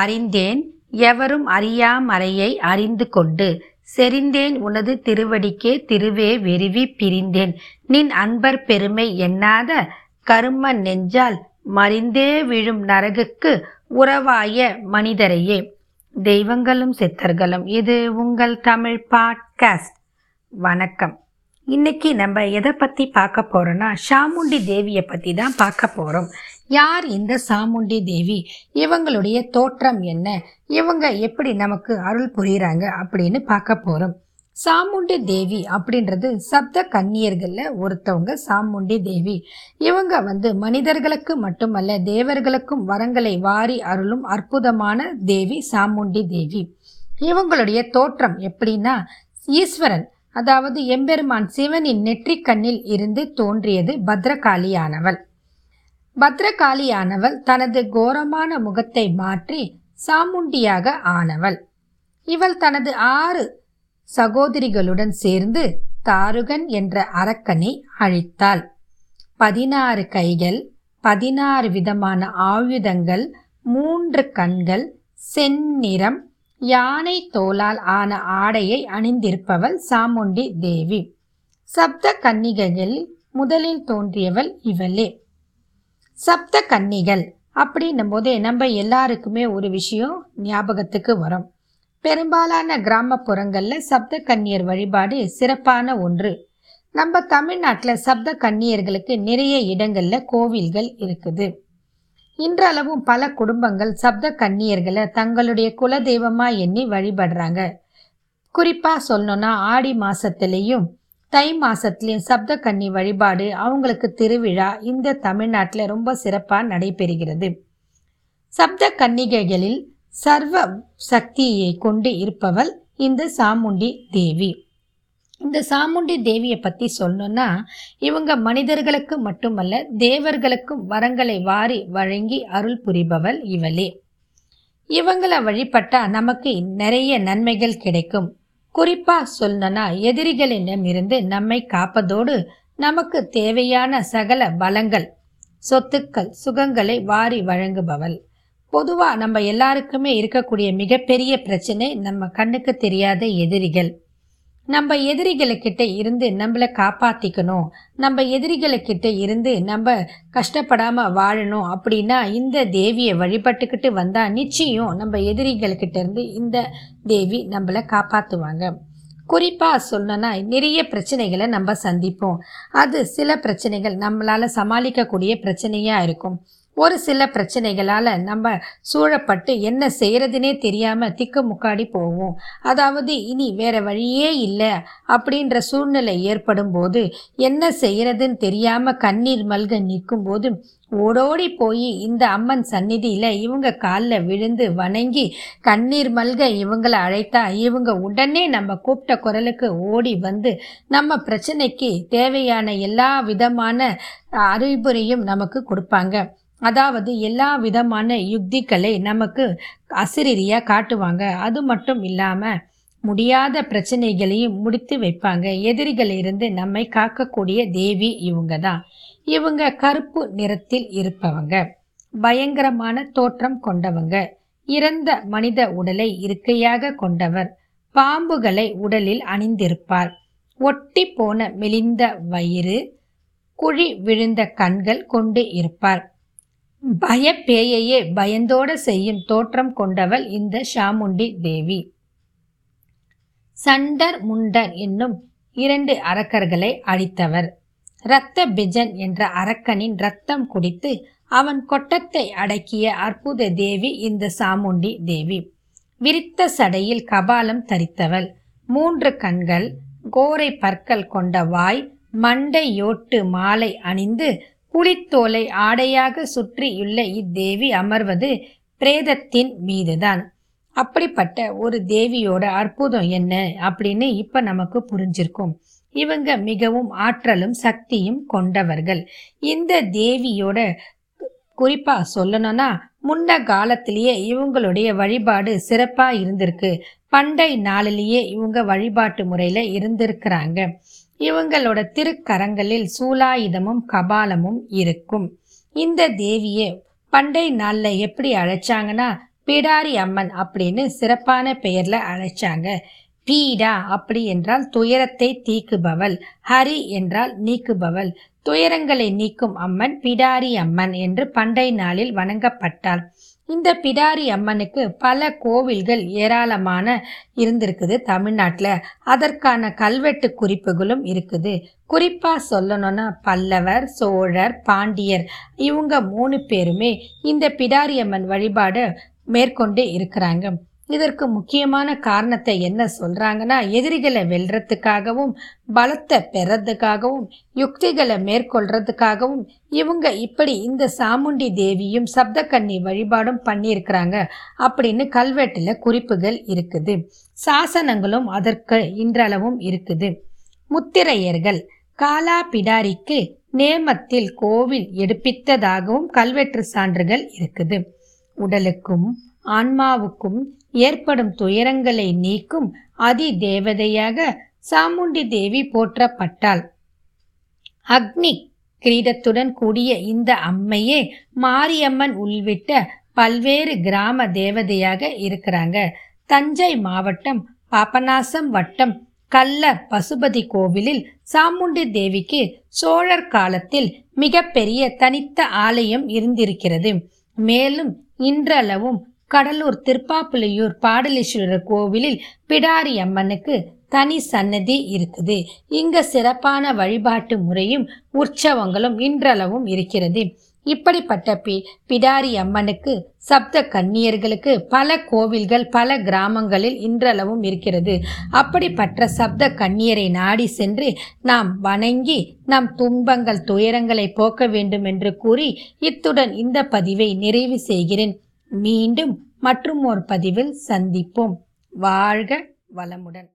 அறிந்தேன் எவரும் அறியாமறையை அறிந்து கொண்டு செறிந்தேன் உனது திருவடிக்கே திருவே வெறிவி பிரிந்தேன். நின் அன்பர் பெருமை எண்ணாத கரும நெஞ்சால் மறிந்தே விழும் நரகுக்கு உறவாய மனிதரையே. தெய்வங்களும் சித்தர்களும் இது உங்கள் தமிழ் பாட்காஸ்ட். வணக்கம். இன்னைக்கு நம்ம எதை பற்றி பார்க்க போறோம்னா சாமுண்டி தேவியை பற்றி தான் பார்க்க போகிறோம் யார் இந்த சாமுண்டி தேவி? இவங்களுடைய தோற்றம் என்ன? இவங்க எப்படி நமக்கு அருள் புரியுறாங்க அப்படின்னு பார்க்க போகிறோம் சாமுண்டி தேவி அப்படின்றது சப்த கன்னியர்களில் ஒருத்தவங்க சாமுண்டி தேவி. இவங்க வந்து மனிதர்களுக்கு மட்டுமல்ல தேவர்களுக்கும் வரங்களை வாரி அருளும் அற்புதமான தேவி சாமுண்டி தேவி. இவங்களுடைய தோற்றம் எப்படின்னா ஈஸ்வரன் அதாவது எம்பெருமான் சிவனின் நெற்றிக் கண்ணில் இருந்து தோன்றியது பத்ரகாளியானவள். பத்ரகாளியானவள் தனது கோரமான முகத்தை மாற்றி சாமுண்டியாக ஆனவள். இவள் தனது ஆறு சகோதரிகளுடன் சேர்ந்து தாருகன் என்ற அரக்கனை அழித்தாள். பதினாறு கைகள் பதினாறு விதமான ஆயுதங்கள் மூன்று கண்கள் செந்நிறம் யானை தோலால் ஆன ஆடையை அணிந்திருப்பவள் சாமுண்டி தேவி. சப்த கன்னிகைகளில் முதலில் தோன்றியவள் இவளே. சப்த கன்னிகள் அப்படின்னும் போதே நம்ம எல்லாருக்குமே ஒரு விஷயம் ஞாபகத்துக்கு வரும். பெரும்பாலான கிராமப்புறங்களில் சப்த கன்னியர் வழிபாடு சிறப்பான ஒன்று. நம்ம தமிழ்நாட்டில் சப்த கன்னியர்களுக்கு நிறைய இடங்களில் கோவில்கள் இருக்குது. இன்றளவும் பல குடும்பங்கள் சப்த கன்னியர்களை தங்களுடைய குலதெய்வமாக எண்ணி வழிபடுறாங்க. குறிப்பாக சொல்லணும்னா ஆடி மாதத்துலேயும் தை மாசத்துலேயும் சப்த கன்னி வழிபாடு அவங்களுக்கு திருவிழா இந்த தமிழ்நாட்டில் ரொம்ப சிறப்பாக நடைபெறுகிறது. சப்த கன்னிகைகளில் சர்வ சக்தியை கொண்டு இருப்பவள் இந்த சாமுண்டி தேவி. இந்த சாமுண்டி தேவியை பற்றி சொல்லணும்னா இவங்க மனிதர்களுக்கு மட்டுமல்ல தேவர்களுக்கும் வரங்களை வாரி வழங்கி அருள் புரிபவள் இவளே. இவங்களை வழிபட்டா நமக்கு நிறைய நன்மைகள் கிடைக்கும். குறிப்பா சொல்லணும்னா எதிரிகளிடமிருந்து நம்மை காப்பதோடு நமக்கு தேவையான சகல பலங்கள் சொத்துக்கள் சுகங்களை வாரி வழங்குபவள். பொதுவாக நம்ம எல்லாருக்குமே இருக்கக்கூடிய மிகப்பெரிய பிரச்சனை நம்ம கண்ணுக்கு தெரியாத எதிரிகள். நம்ம எதிரிகளுக்கிட்ட இருந்து நம்மளை காப்பாற்றிக்கணும் நம்ம எதிரிகளுக்கிட்ட இருந்து நம்ம கஷ்டப்படாமல் வாழணும் அப்படின்னா இந்த தேவியை வழிபட்டுக்கிட்டு வந்தால் நிச்சயம் நம்ம எதிரிகளுக்கிட்ட இருந்து இந்த தேவி நம்மளை காப்பாற்றுவாங்க குறிப்பாக சொல்லணும்னா நிறைய பிரச்சனைகளை நம்ம சந்திப்போம். அது சில பிரச்சனைகள் நம்மளால் சமாளிக்கக்கூடிய பிரச்சனையாக இருக்கும். ஒரு சில பிரச்சனைகளால் நம்ம சூழப்பட்டு என்ன செய்கிறதுனே தெரியாமல் திக்கு முக்காடி போவோம். அதாவது இனி வேற வழியே இல்லை அப்படின்ற சூழ்நிலை ஏற்படும் போது என்ன செய்கிறதுன்னு தெரியாமல் கண்ணீர் மல்க நிற்கும் போது ஓடோடி போய் இந்த அம்மன் சந்நிதியில் இவங்க காலில் விழுந்து வணங்கி கண்ணீர் மல்க இவங்களை அழைத்தா இவங்க உடனே நம்ம கூப்பிட்ட குரலுக்கு ஓடி வந்து நம்ம பிரச்சனைக்கு தேவையான எல்லா விதமான அறிவுரையும் நமக்கு கொடுப்பாங்க. அதாவது எல்லா விதமான யுக்திகளை நமக்கு அசிரியாக காட்டுவாங்க. அது மட்டும் இல்லாமல் முடியாத பிரச்சனைகளையும் முடித்து வைப்பாங்க. எதிரிகளிலிருந்து நம்மை காக்கக்கூடிய தேவி இவங்க தான் இவங்க கருப்பு நிறத்தில் இருப்பவங்க. பயங்கரமான தோற்றம் கொண்டவங்க. இறந்த மனித உடலை இருக்கையாக கொண்டவர். பாம்புகளை உடலில் அணிந்திருப்பார். ஒட்டி போன மெலிந்த வயிறு குழி விழுந்த கண்கள் கொண்டு இருப்பார். பயப்பேயையே பயந்தோட செய்யும் தோற்றம் கொண்டவள் இந்த ஷாமுண்டி தேவி. சண்டர் முண்டர் என்னும் இரண்டு அரக்கர்களை அழித்தவர் இரத்த பிஜன் என்ற அரக்கனின் ரத்தம் குடித்து அவன் கொட்டத்தை அடக்கிய அற்புத தேவி இந்த சாமுண்டி தேவி. விரித்த சடையில் கபாலம் தரித்தவள். மூன்று கண்கள் கோரை பற்கள் கொண்ட வாய் மண்டையோட்டு மாலை அணிந்து புலித்தோலை ஆடையாக சுற்றியுள்ள இத்தேவி அமர்வது பிரேதத்தின் மீதுதான். அப்படிப்பட்ட ஒரு தேவியோட அற்புதம் என்ன அப்படின்னு இப்ப நமக்கு புரிஞ்சிருக்கும். இவங்க மிகவும் ஆற்றலும் சக்தியும் கொண்டவர்கள். இந்த தேவியோட குறிப்பா சொல்லணும்னா முன்ன காலத்திலேயே இவங்களுடைய வழிபாடு சிறப்பா இருந்திருக்கு. பண்டை நாளிலேயே இவங்க வழிபாட்டு முறையில இருந்திருக்கிறாங்க. இவங்களோட திருக்கரங்களில் சூலாயுதமும் கபாலமும் இருக்கும். இந்த தேவியை பண்டை நாளில் எப்படி அழைச்சாங்கன்னா பிடாரி அம்மன் அப்படின்னு சிறப்பான பெயர்ல அழைச்சாங்க. பீடா அப்படி என்றால் துயரத்தை தீக்குபவள் ஹரி என்றால் நீக்குபவள். துயரங்களை நீக்கும் அம்மன் பிடாரி அம்மன் என்று பண்டை நாளில் வணங்கப்பட்டாள். இந்த பிடாரி அம்மனுக்கு பல கோவில்கள் ஏராளமான இருந்திருக்குது தமிழ்நாட்டில். அதற்கான கல்வெட்டு குறிப்புகளும் இருக்குது. குறிப்பாக சொல்லணும்னா பல்லவர் சோழர் பாண்டியர் இவங்க மூணு பேருமே இந்த பிடாரி அம்மன் வழிபாடு மேற்கொண்டு இருக்கிறாங்க. இதற்கு முக்கியமான காரணத்தை என்ன சொல்றாங்கன்னா எதிரிகளை வெல்றதுக்காகவும் பலத்தை பெறதுக்காகவும் யுக்திகளை மேற்கொள்றதுக்காகவும் இவங்க இப்படி இந்த சாமுண்டி தேவியும் சப்தக்கன்னி வழிபாடும் பண்ணியிருக்கிறாங்க அப்படின்னு கல்வெட்டில் குறிப்புகள் இருக்குது. சாசனங்களும் அதற்கு இன்றளவும் இருக்குது. முத்திரையர்கள் காலா பிடாரிக்கு நேமத்தில் கோவில் எடுப்பித்ததாகவும் கல்வெட்டு சான்றுகள் இருக்குது. உடலுக்கும் ஆன்மாவுக்கும் ஏற்படும் துயரங்களை நீக்கும் அதி தேவதையாக சாமுண்டி தேவி போற்றப்பட்டாள். அக்னி கிரீடத்துடன் கூடிய இந்த அம்மையே மாரியம்மன் உள்விட்ட பல்வேறு கிராம தேவதையாக இருக்கிறாங்க. தஞ்சை மாவட்டம் பாபநாசம் வட்டம் கல்ல பசுபதி கோவிலில் சாமுண்டி தேவிக்கு சோழர் காலத்தில் மிகப்பெரிய தனித்த ஆலயம் இருந்திருக்கிறது. மேலும் இன்றளவும் கடலூர் திருப்பாப்புலியூர் பாடலீஸ்வரர் கோவிலில் பிடாரி அம்மனுக்கு தனி சன்னதி இருக்குது. இங்க சிறப்பான வழிபாட்டு முறையும் உற்சவங்களும் இன்றளவும் இருக்கிறது. இப்படிப்பட்ட பி பிடாரி அம்மனுக்கு சப்த கன்னியர்களுக்கு பல கோவில்கள் பல கிராமங்களில் இன்றளவும் இருக்கிறது. அப்படிப்பட்ட சப்த கன்னியரை நாடி சென்று நாம் வணங்கி நம் துன்பங்கள் துயரங்களை போக்க வேண்டும் என்று கூறி இத்துடன் இந்த பதிவை நிறைவு செய்கிறேன். மீண்டும் மற்றும் ஒரு பதிவில் சந்திப்போம். வாழ்க வளமுடன்.